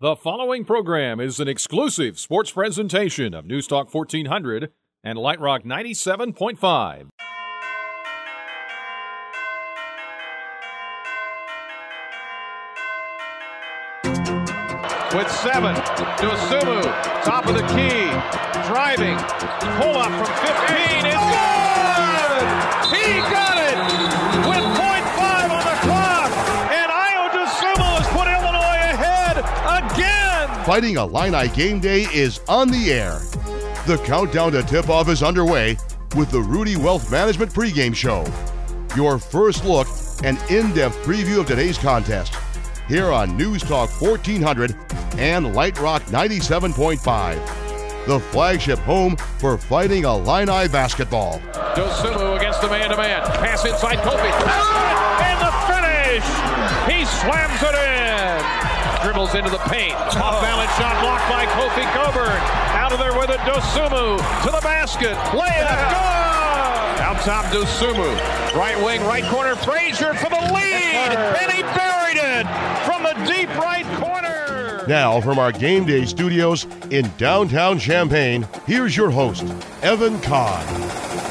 The following program is an exclusive sports presentation of News Talk 1400 and Light Rock 97.5. with seven. Dosunmu, top of the key, driving, pull up from 15 is good! Fighting Illini game day is on the air. The countdown to tip off is underway with the Rudy Wealth Management pregame show. Your first look and in depth preview of today's contest here on News Talk 1400 and Light Rock 97.5, the flagship home for Fighting Illini basketball. Dosunmu against the man-to-man. Pass inside Kofi. Ah! And the finish! He slams it in! Dribbles into the paint. Oh. Off balance shot blocked by Kofi Cockburn. Out of there with it, Dosunmu to the basket. Layup, good! Out top, Dosunmu. Right wing, right corner, Frazier for the lead! And he buried it from the deep right corner! Now, from our game day studios in downtown Champaign, here's your host, Evan Kahn.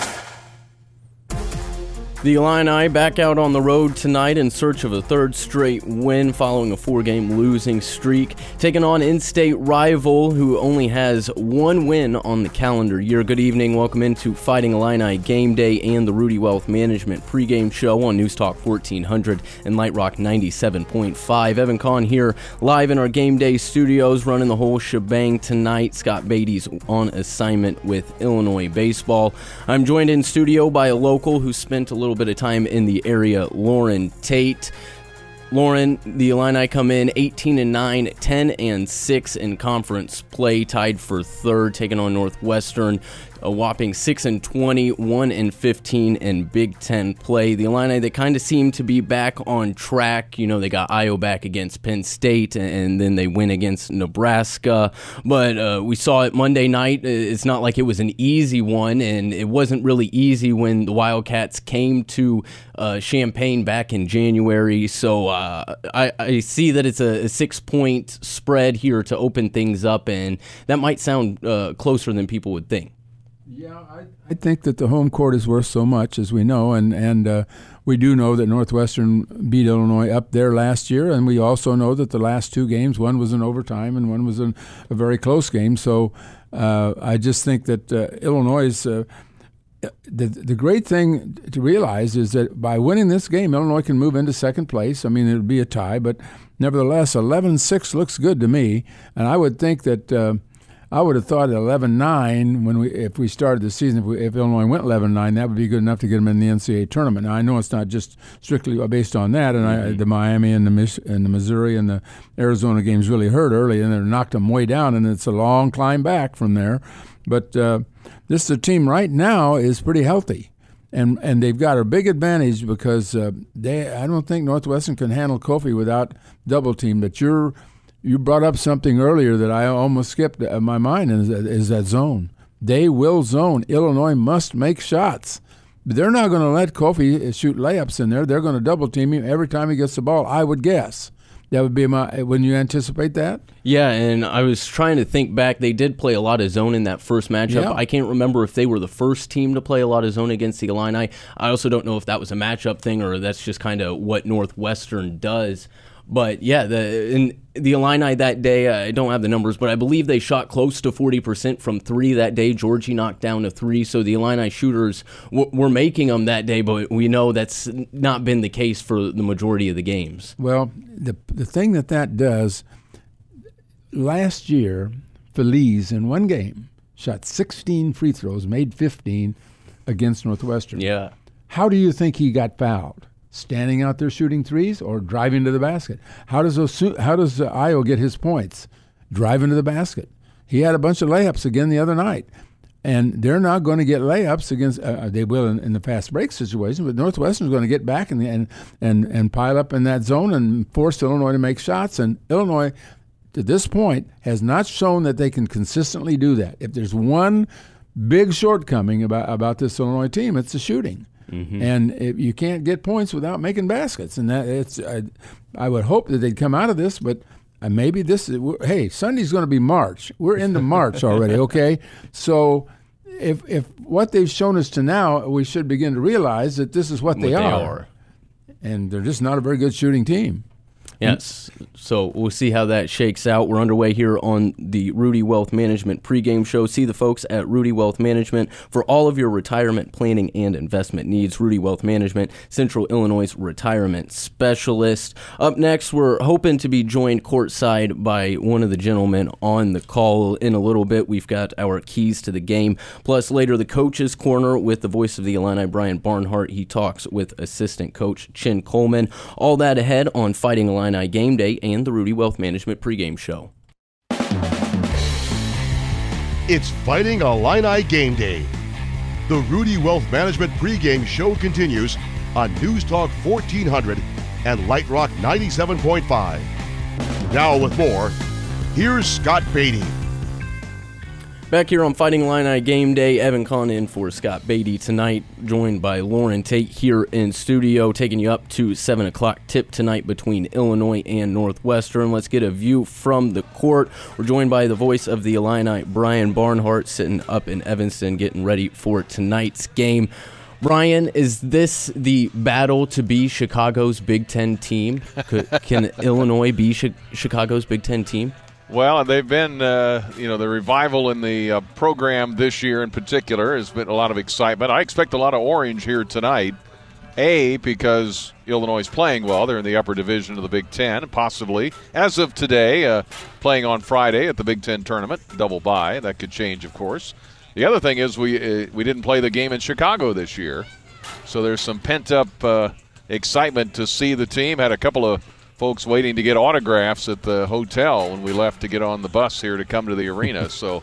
The Illini back out on the road tonight in search of a third straight win following a four game losing streak, taking on in state rival who only has one win on the calendar year. Good evening. Welcome into Fighting Illini Game Day and the Rudy Wealth Management pregame show on News Talk 1400 and Light Rock 97.5. Evan Kahn here live in our Game Day studios running the whole shebang tonight. Scott Beatty's on assignment with Illinois baseball. I'm joined in studio by a local who spent a little bit of time in the area, Loren Tate. Loren, the Illini come in 18 and 9, 10 and 6 in conference play, tied for third, taking on Northwestern. A whopping 6 and 20, 1 and 15 in Big Ten play. The Illini, they kind of seem to be back on track. You know, they got Ayo back against Penn State, and then they win against Nebraska. But uh, we saw it Monday night. It's not like it was an easy one, and it wasn't really easy when the Wildcats came to uh, Champaign back in January. So uh, I, I, see that it's a, a, six point spread here to open things up, and that might sound uh, closer than people would think. Yeah, I, I, think that the home court is worth so much, as we know, and and uh, we do know that Northwestern beat Illinois up there last year, and we also know that the last two games, one was in overtime and one was in a very close game. So uh, I just think that uh, Illinois. Uh, the, the great thing to realize is that by winning this game, Illinois can move into second place. I mean, it would be a tie, but nevertheless, 11 6 looks good to me. And I would think that uh, I would have thought 11-9 when we if we started the season if, we, if Illinois went 11-9 that would be good enough to get them in the NCAA tournament. Now I know it's not just strictly based on that, and mm-hmm. I, the Miami and the and the Missouri and the Arizona games really hurt early, and they knocked them way down, and it's a long climb back from there. But uh, this is a team right now is pretty healthy. And, and they've got a big advantage because uh, they I don't think Northwestern can handle Kofi without double team. But you're you brought up something earlier that I almost skipped my mind is, is that zone. They will zone. Illinois must make shots. They're not going to let Kofi shoot layups in there. They're going to double team him every time he gets the ball. I would guess. That would be my. Wouldn't you anticipate that? Yeah, and I was trying to think back. They did play a lot of zone in that first matchup. Yeah. I can't remember if they were the first team to play a lot of zone against the Illini. I also don't know if that was a matchup thing or that's just kind of what Northwestern does. But yeah, the in the Illini that day, uh, I don't have the numbers, but I believe they shot close to 40% from three that day. Giorgi knocked down a three, so the Illini shooters w- were making them that day, but we know that's not been the case for the majority of the games. Well, the, the thing that that does, last year, Feliz in one game shot 16 free throws, made 15 against Northwestern. Yeah. How do you think he got fouled? Standing out there shooting threes or driving to the basket. How does Osu- how does uh, Ayo get his points? Driving to the basket. He had a bunch of layups again the other night. And they're not going to get layups against. Uh, uh, they will in, in, the fast break situation, but Northwestern's going to get back and and and pile up in that zone and force Illinois to make shots. And Illinois, to this point, has not shown that they can consistently do that. If there's one big shortcoming about about this Illinois team, it's the shooting. Mm-hmm. And it, you can't get points without making baskets. And that it's I, I would hope that they'd come out of this, but uh, maybe this is hey Sunday's going to be March. We're into March already. Okay, so if if what they've shown us to now, we should begin to realize that this is what, What they, they are. are. and they're just not a very good shooting team. Yes. Mm. So we'll see how that shakes out. We're underway here on the Rudy Wealth Management pregame show. See the folks at Rudy Wealth Management for all of your retirement planning and investment needs. Rudy Wealth Management, Central Illinois retirement specialist. Up next, we're hoping to be joined courtside by one of the gentlemen on the call in a little bit. We've got our keys to the game. Plus, later, the coaches' corner with the voice of the Illini, Brian Barnhart. He talks with assistant coach Chin Coleman. All that ahead on Fighting Illini Game Day and the Rudy Wealth Management pregame show. It's Fighting Illini Game Day. The Rudy Wealth Management pregame show continues on News Talk 1400 and Light Rock 97.5. Now with more, here's Scott Beatty. Back here on Fighting Illini Game Day, Evan Kahn in for Scott Beatty tonight, joined by Loren Tate here in studio, taking you up to 7 o'clock tip tonight between Illinois and Northwestern. Let's get a view from the court. We're joined by the voice of the Illini, Brian Barnhart, sitting up in Evanston, getting ready for tonight's game. Brian, is this the battle to be Chicago's Big Ten team? Could, can Illinois be Chi- Chicago's Big Ten team? Well, they've been, uh, you know, the revival in the uh, program this year in particular has been a lot of excitement. I expect a lot of orange here tonight. A, because Illinois is playing well. They're in the upper division of the Big Ten, possibly, as of today, uh, playing on Friday at the Big Ten tournament, double bye. That could change, of course. The other thing is we uh, we didn't play the game in Chicago this year, so there's some pent up uh, excitement to see the team. Had a couple of folks waiting to get autographs at the hotel when we left to get on the bus here to come to the arena. So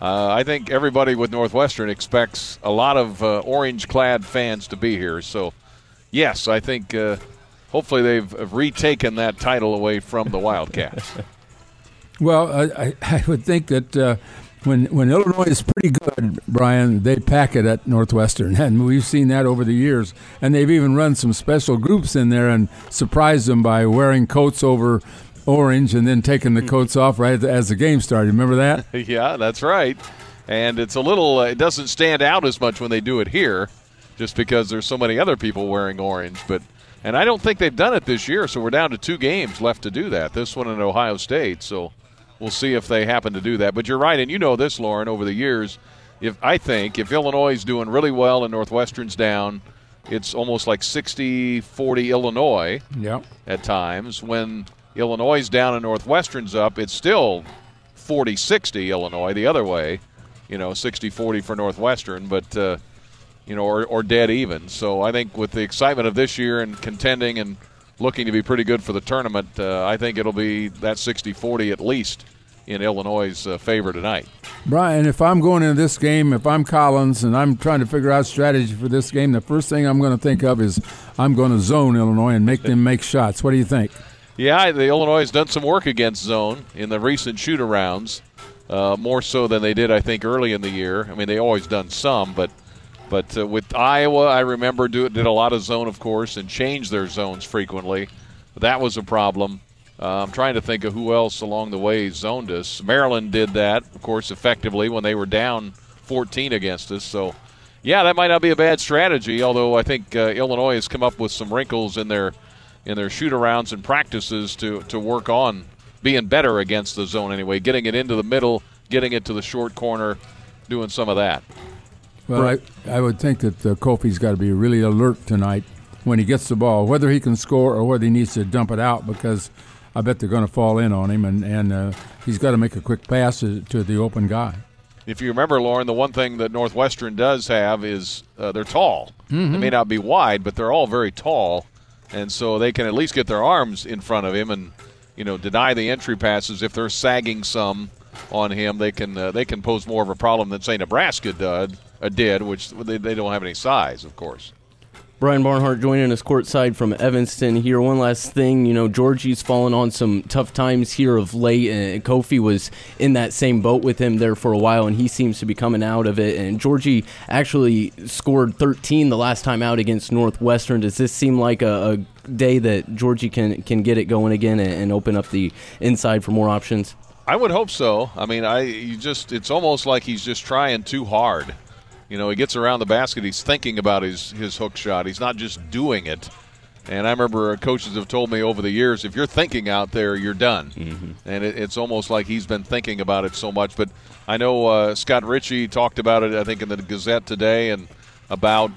uh, I think everybody with Northwestern expects a lot of uh, orange clad fans to be here. So, yes, I think uh, hopefully they've retaken that title away from the Wildcats. Well, I, I, would think that uh, when when Illinois is pretty good, Brian, they pack it at Northwestern, and we've seen that over the years. And they've even run some special groups in there and surprised them by wearing coats over orange and then taking the coats off right as the game started. Remember that? yeah, that's right. And it's a little, uh, it doesn't stand out as much when they do it here just because there's so many other people wearing orange. But, and I don't think they've done it this year, so we're down to two games left to do that. This one in Ohio State. So we'll see if they happen to do that. But you're right, and you know this, Loren, over the years. If I think if Illinois is doing really well and Northwestern's down, it's almost like 60 40 Illinois Yeah. at times. When Illinois is down and Northwestern's up, it's still 40 60 Illinois the other way, you know, 60 40 for Northwestern, but, uh, you know, or, or dead even. So I think with the excitement of this year and contending and looking to be pretty good for the tournament, uh, I think it'll be that 60 40 at least in Illinois' uh, favor tonight. Brian, if I'm going into this game, if I'm Collins and I'm trying to figure out strategy for this game, the first thing I'm going to think of is I'm going to zone Illinois and make them make shots. What do you think? Yeah, the Illinois has done some work against zone in the recent shoot arounds, uh, more so than they did, I think, early in the year. I mean, they always done some, but but uh, with Iowa, I remember do, did a lot of zone, of course, and changed their zones frequently. That was a problem. Uh, I'm trying to think of who else along the way zoned us. Maryland did that, of course, effectively when they were down 14 against us. So, yeah, that might not be a bad strategy. Although I think uh, Illinois has come up with some wrinkles in their in their shoot arounds and practices to to work on being better against the zone anyway, getting it into the middle, getting it to the short corner, doing some of that. Well, I, I would think that uh, Kofi's got to be really alert tonight when he gets the ball, whether he can score or whether he needs to dump it out, because I bet they're going to fall in on him, and, and uh, he's got to make a quick pass to, to the open guy. If you remember, Loren, the one thing that Northwestern does have is uh, they're tall. They may not be wide, but they're all very tall, and so they can at least get their arms in front of him and you know deny the entry passes. If they're sagging some on him, they can uh, they can pose more of a problem than say Nebraska did, uh, did which they, they don't have any size, of course. Brian Barnhart joining us courtside from Evanston here. One last thing, you know, Giorgi's fallen on some tough times here of late, and Kofi was in that same boat with him there for a while, and he seems to be coming out of it. And Giorgi actually scored 13 the last time out against Northwestern. Does this seem like a, a day that Giorgi can can get it going again and, and open up the inside for more options? I would hope so. I mean, I you just it's almost like he's just trying too hard. You know, he gets around the basket, he's thinking about his his hook shot. He's not just doing it. And I remember coaches have told me over the years, if you're thinking out there, you're done. Mm-hmm. And it, it's almost like he's been thinking about it so much. But I know uh, Scott Richey talked about it, I think, in the Gazette today, and about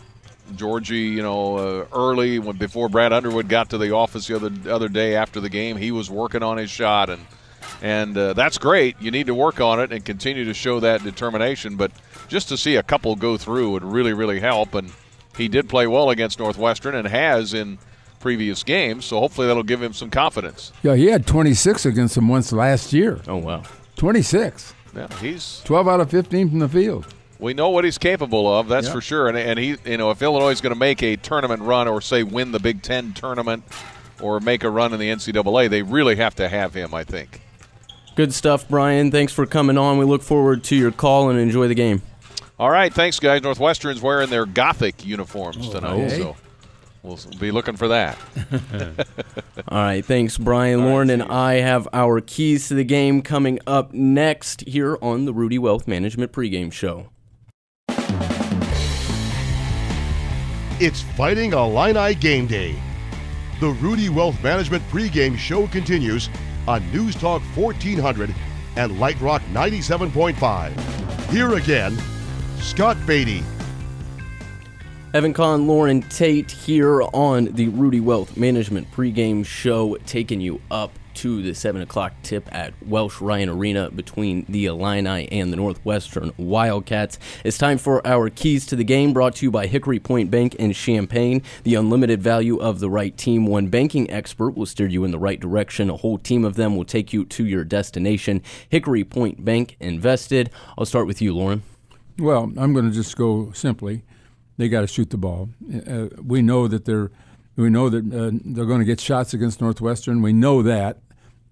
Giorgi, you know, uh, early when before Brad Underwood got to the office the other other day after the game, he was working on his shot, and and uh, that's great. You need to work on it and continue to show that determination. But just to see a couple go through would really, really help. And he did play well against Northwestern and has in previous games, so hopefully that'll give him some confidence. Yeah, he had 26 against them once last year. Oh wow, 26. Yeah, he's 12 out of 15 from the field. We know what he's capable of, that's for sure. And, and he, you know, if Illinois is going to make a tournament run or say win the Big Ten tournament or make a run in the NCAA, they really have to have him. I think. Good stuff, Brian. Thanks for coming on. We look forward to your call and enjoy the game. All right, thanks, guys. Northwestern's wearing their Gothic uniforms Oh, tonight, okay. so we'll be looking for that. All right, thanks, Brian. Loren and I have our keys to the game coming up next here on the Rudy Wealth Management pregame show. It's Fighting Illini Game Day. The Rudy Wealth Management pregame show continues on News Talk 1400 and Light Rock 97.5. Here again, Scott Beatty. Evan Kahn, Loren Tate here on the Rudy Wealth Management pregame show, taking you up to the 7 o'clock tip at Welsh Ryan Arena between the Illini and the Northwestern Wildcats. It's time for our keys to the game brought to you by Hickory Point Bank in Champaign. The unlimited value of the right team. One banking expert will steer you in the right direction. A whole team of them will take you to your destination. Hickory Point Bank invested. I'll start with you, Loren. Well, I'm going to just go simply. They got to shoot the ball. Uh, we know that they're we know that uh, they're going to get shots against Northwestern. We know that.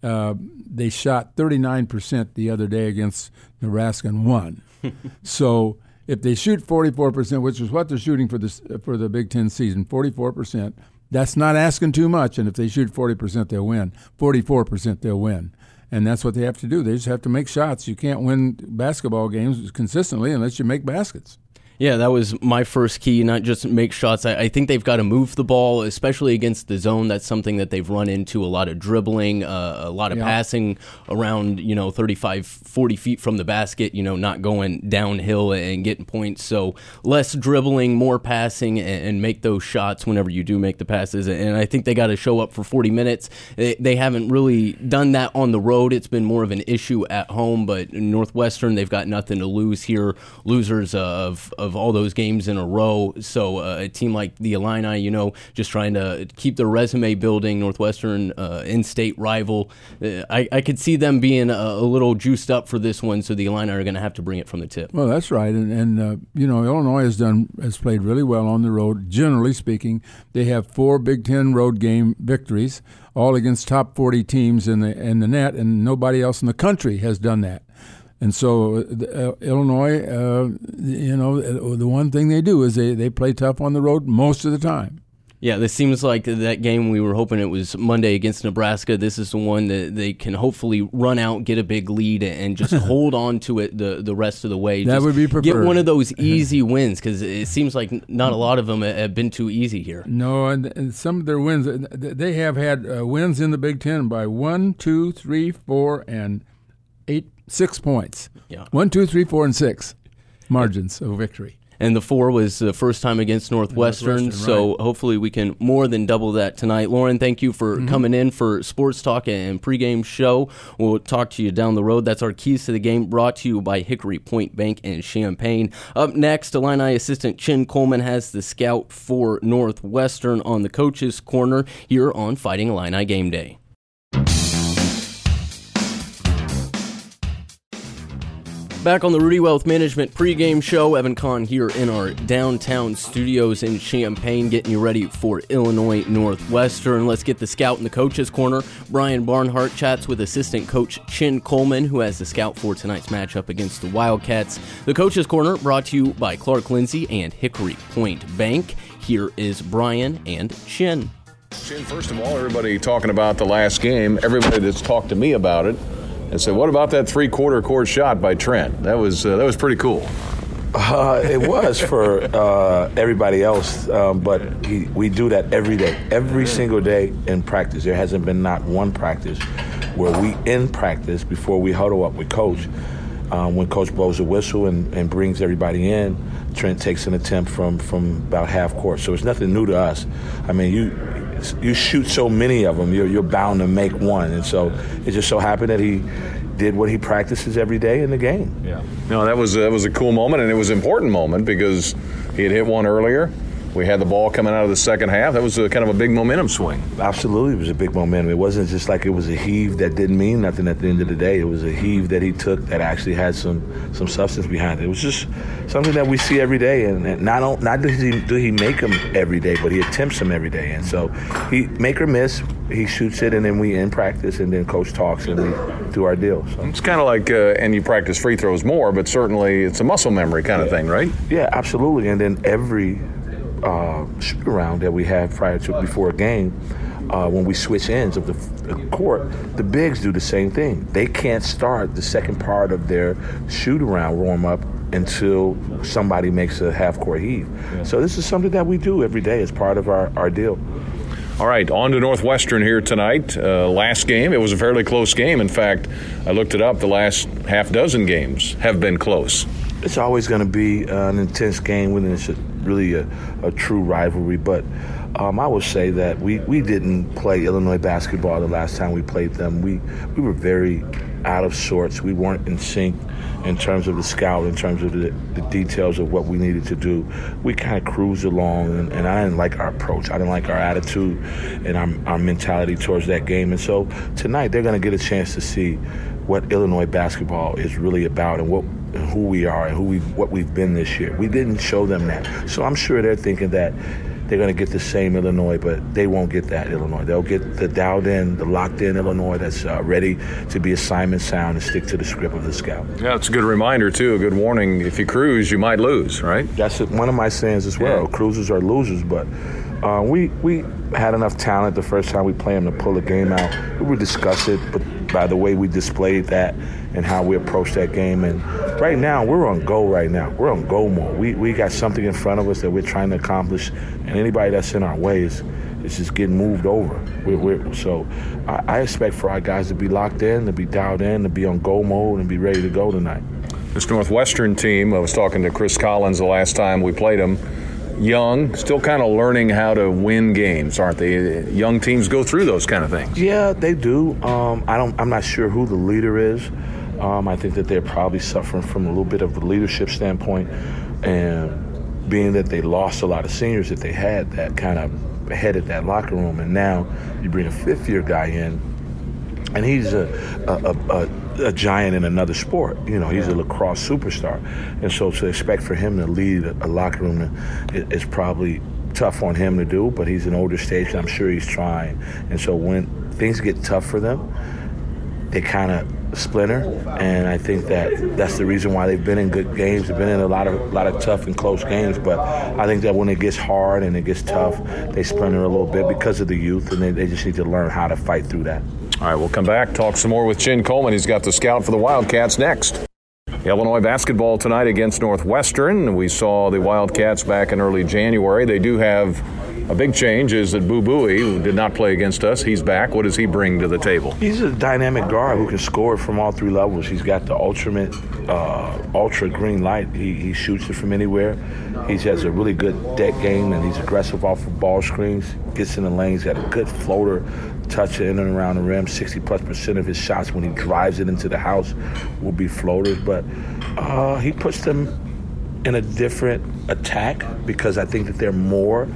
Uh, they shot 39% the other day against Nebraska and won. so if they shoot 44%, which is what they're shooting for this for the Big Ten season, 44%, that's not asking too much. And if they shoot 40%, they'll win. 44%, they'll win. And that's what they have to do. They just have to make shots. You can't win basketball games consistently unless you make baskets. Yeah, that was my first key, not just make shots. I, I think they've got to move the ball, especially against the zone. That's something that they've run into a lot of dribbling, uh, a lot of Yeah. passing around, you know, 35, 40 feet from the basket, you know, not going downhill and getting points. So less dribbling, more passing, and, and make those shots whenever you do make the passes. And I think they got to show up for 40 minutes. They, they haven't really done that on the road. It's been more of an issue at home, but Northwestern, they've got nothing to lose here. Losers of, of all those games in a row. So uh, a team like the Illini, you know, just trying to keep their resume building. Northwestern, uh, in-state rival. Uh, I, I could see them being a, a little juiced up for this one. So the Illini are going to have to bring it from the tip. Well, that's right, and, and uh, you know Illinois has done has played really well on the road. Generally speaking, they have four Big Ten road game victories, all against top forty teams in the in the net, and nobody else in the country has done that. And so uh, Illinois, uh, you know, uh, the one thing they do is they, they play tough on the road most of the time. Yeah, this seems like that game we were hoping it was Monday against Nebraska. This is the one that they can hopefully run out, get a big lead, and just hold on to it the, the rest of the way. That Just would be preferred. Get one of those easy wins because it seems like not a lot of them have been too easy here. No, and, and some of their wins, uh, they have had uh, wins in the Big Ten by one, two, three, four, and eight, six points. Yeah. One, two, three, four, and six margins of victory. And the four was the first time against Northwestern, Northwestern, so right. hopefully we can more than double that tonight. Loren, thank you for mm-hmm. coming in for Sports Talk and pregame show. We'll talk to you down the road. That's our keys to the game brought to you by Hickory Point Bank and Champaign. Up next, Illini assistant Chin Coleman has the scout for Northwestern on the coach's corner here on Fighting Illini Game Day. Back on the Rudy Wealth Management pregame show, Evan Kahn here in our downtown studios in Champaign, getting you ready for Illinois Northwestern. Let's get the scout in the coach's corner. Brian Barnhart chats with assistant coach Chin Coleman, who has the scout for tonight's matchup against the Wildcats. The coach's corner brought to you by Clark Lindsey and Hickory Point Bank. Here is Brian and Chin. Chin, first of all, everybody talking about the last game, everybody that's talked to me about it and said, "What about that three-quarter court shot by Trent? That was uh, that was pretty cool." Uh, it was for uh, everybody else, um, but he, we do that every day, every single day in practice. There hasn't been not one practice where we in practice before we huddle up with coach. Um, when coach blows a whistle and, and brings everybody in, Trent takes an attempt from from about half court. So it's nothing new to us. I mean, you you shoot so many of them, you're, you're bound to make one. And so it just so happened that he did what he practices every day in the game. Yeah. No, that was that was a cool moment, and it was an important moment because he had hit one earlier. We had the ball coming out of the second half. That was a, kind of a big momentum swing. Absolutely, it was a big momentum. It wasn't just like it was a heave that didn't mean nothing at the end of the day. It was a heave that he took that actually had some some substance behind it. It was just something that we see every day, and, and not not does he do he make them every day, but he attempts them every day. And so he make or miss, he shoots it, and then we in practice, and then coach talks, and we do our deal. So. It's kind of like, uh, and you practice free throws more, but certainly it's a muscle memory kind of thing, right? Yeah, absolutely. And then every uh, shoot around that we have prior to before a game, uh, when we switch ends of the, the, court, the bigs do the same thing. They can't start the second part of their shoot around warm up until somebody makes a half court heave. Yeah. So this is something that we do every day as part of our, our deal. All right, on to Northwestern here tonight. Uh, last game, it was a fairly close game. In fact, I looked it up. The last half dozen games have been close. It's always going to be an intense game it's really a, a true rivalry. But um, I would say that we, we didn't play Illinois basketball the last time we played them. We we were very out of sorts. We weren't in sync in terms of the scout, in terms of the, the details of what we needed to do. We kind of cruised along, and, and, I didn't like our approach. I didn't like our attitude and our, our mentality towards that game. And so tonight they're going to get a chance to see what Illinois basketball is really about and what who we are and who we what we've been this year. We didn't show them that, so I'm sure they're thinking that they're going to get the same Illinois, but they won't get that Illinois. They'll get the dialed in, the locked in Illinois that's uh, ready to be assignment sound and stick to the script of the scout. Yeah, it's a good reminder too, a good warning. If you cruise, you might lose, right? That's one of my sayings as well. Yeah. Cruisers are losers, but uh, we we had enough talent the first time we played them to pull a game out. We would discuss it, but by the way we displayed that and how we approached that game. And right now, we're on go right now. We're on go mode. We, we got something in front of us that we're trying to accomplish, and anybody that's in our way is, is just getting moved over. We're, we're, so I, I, expect for our guys to be locked in, to be dialed in, to be on go mode, and be ready to go tonight. This Northwestern team, I was talking to Chris Collins the last time we played them young, still kind of learning how to win games, aren't they? Young teams go through those kind of things. Yeah, they do. Um, I don't. I'm not sure who the leader is. Um, I think that they're probably suffering from a little bit of a leadership standpoint, and being that they lost a lot of seniors that they had that kind of headed that locker room, and now you bring a fifth year guy in, and he's a, a, a, a giant in another sport. You know, he's a lacrosse superstar, and so to expect for him to lead a, locker room is probably tough on him to do. But he's an older stage, and I'm sure he's trying. And so when things get tough for them, they kind of splinter, and I think that that's the reason why they've been in good games. They've been in a lot of a lot of tough and close games, but I think that when it gets hard and it gets tough, they splinter a little bit because of the youth, and they, they just need to learn how to fight through that. All right, we'll come back, talk some more with Chin Coleman. He's got the scout for the Wildcats next. Illinois basketball tonight against Northwestern. We saw the Wildcats back in early January. They do have a big change is that Boo Buie, who did not play against us, he's back. What does he bring to the table? He's a dynamic guard who can score from all three levels. He's got the ultimate, uh, ultra green light. He, he shoots it from anywhere. He has a really good deck game, and he's aggressive off of ball screens. Gets in the lanes. Got a good floater, touch in and around the rim. 60 plus percent of his shots when he drives it into the house will be floaters. But uh, he puts them in a different attack because I think that they're more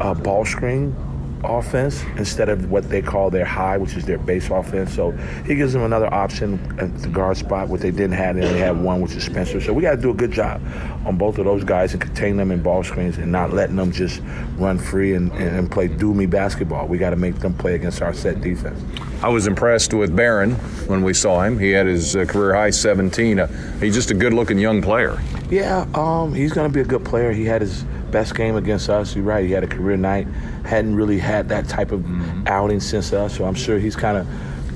uh, ball screen offense instead of what they call their high, which is their base offense. So he gives them another option at the guard spot, what they didn't have. and They only had one, which is Spencer. So we got to do a good job on both of those guys and contain them in ball screens and not letting them just run free and, and play do me basketball. We got to make them play against our set defense. I was impressed with Beran when we saw him. He had his uh, career high 17. Uh, he's just a good looking young player. Yeah, um, he's going to be a good player. He had his best game against us. You're right. He had a career night. Hadn't really had that type of mm-hmm. outing since us. So I'm sure he's kind of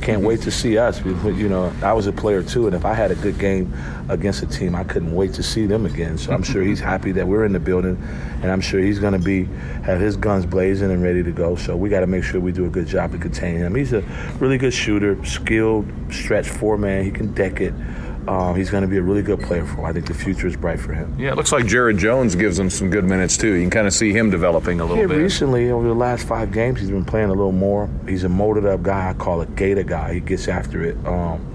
can't wait to see us. You know, I was a player too, and if I had a good game against a team, I couldn't wait to see them again. So I'm sure he's happy that we're in the building, and I'm sure he's going to be have his guns blazing and ready to go. So we got to make sure we do a good job to contain him. He's a really good shooter, skilled stretch four man. He can deck it. Um, he's going to be a really good player for him. I think the future is bright for him. Yeah, it looks like Jared Jones gives him some good minutes too. You can kind of see him developing a little yeah, bit. Recently, over the last five games, he's been playing a little more. He's a molded up guy. I call it Gator guy. He gets after it. Um,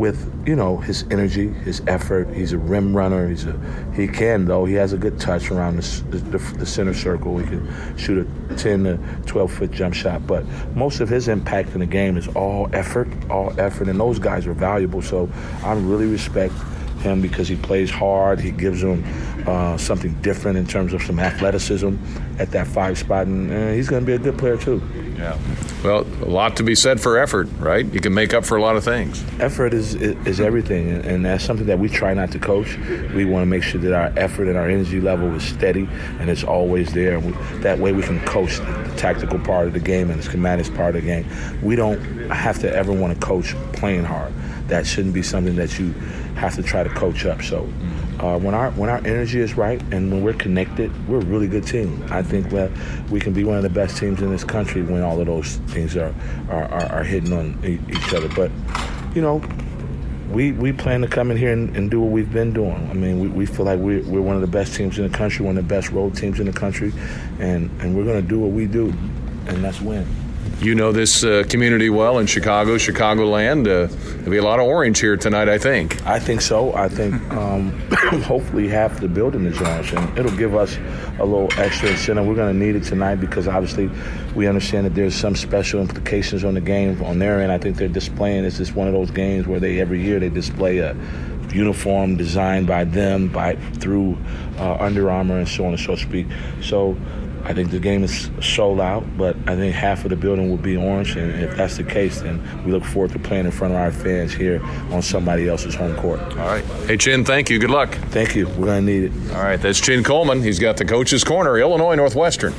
with you know his energy, his effort. He's a rim runner. He's a he can though. He has a good touch around the, the, the center circle. He can shoot a 10 to 12 foot jump shot. But most of his impact in the game is all effort, all effort, and those guys are valuable. So I really respect him because he plays hard. He gives them uh, something different in terms of some athleticism at that five spot, and uh, he's going to be a good player too. Yeah. Well, a lot to be said for effort, right? You can make up for a lot of things. Effort is is everything, and that's something that we try not to coach. We want to make sure that our effort and our energy level is steady and it's always there. And we, that way, we can coach the tactical part of the game and the schematics part of the game. We don't have to ever want to coach playing hard. That shouldn't be something that you have to try to coach up. So uh, when our when our energy is right and when we're connected, we're a really good team. I think that we can be one of the best teams in this country when all of those things are are, are, are hitting on each other. But you know, we, we plan to come in here and, and, do what we've been doing. I mean, we, we feel like we're, we're one of the best teams in the country, one of the best road teams in the country, and, and we're going to do what we do, and that's win. You know this uh, community well in Chicago, Chicagoland. Uh, there'll be a lot of orange here tonight, I think. I think so. I think um, hopefully half the building is orange, and it'll give us a little extra incentive. We're going to need it tonight because obviously we understand that there's some special implications on the game on their end. I think they're displaying. It's just one of those games where they every year they display a uniform designed by them by through uh, Under Armour and so on and so speak. So I think the game is sold out, but I think half of the building will be orange, and if that's the case, then we look forward to playing in front of our fans here on somebody else's home court. All right. Hey, Chin, thank you. Good luck. Thank you. We're going to need it. All right. That's Chin Coleman. He's got the coach's corner, Illinois Northwestern.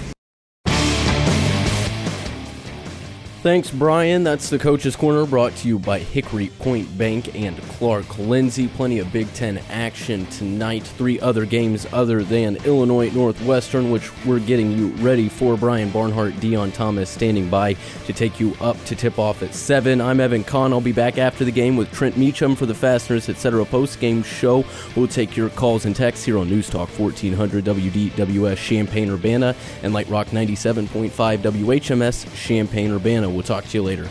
Thanks, Brian. That's the Coach's Corner brought to you by Hickory Point Bank and Clark Lindsey. Plenty of Big Ten action tonight. Three other games other than Illinois Northwestern, which we're getting you ready for. Brian Barnhart, Deon Thomas standing by to take you up to tip off at 7. I'm Evan Kahn. I'll be back after the game with Trent Meacham for the Fasteners Etc. post game show. We'll take your calls and texts here on News Talk 1400 WDWS Champaign Urbana and Light Rock 97.5 WHMS Champaign Urbana. We'll talk to you later.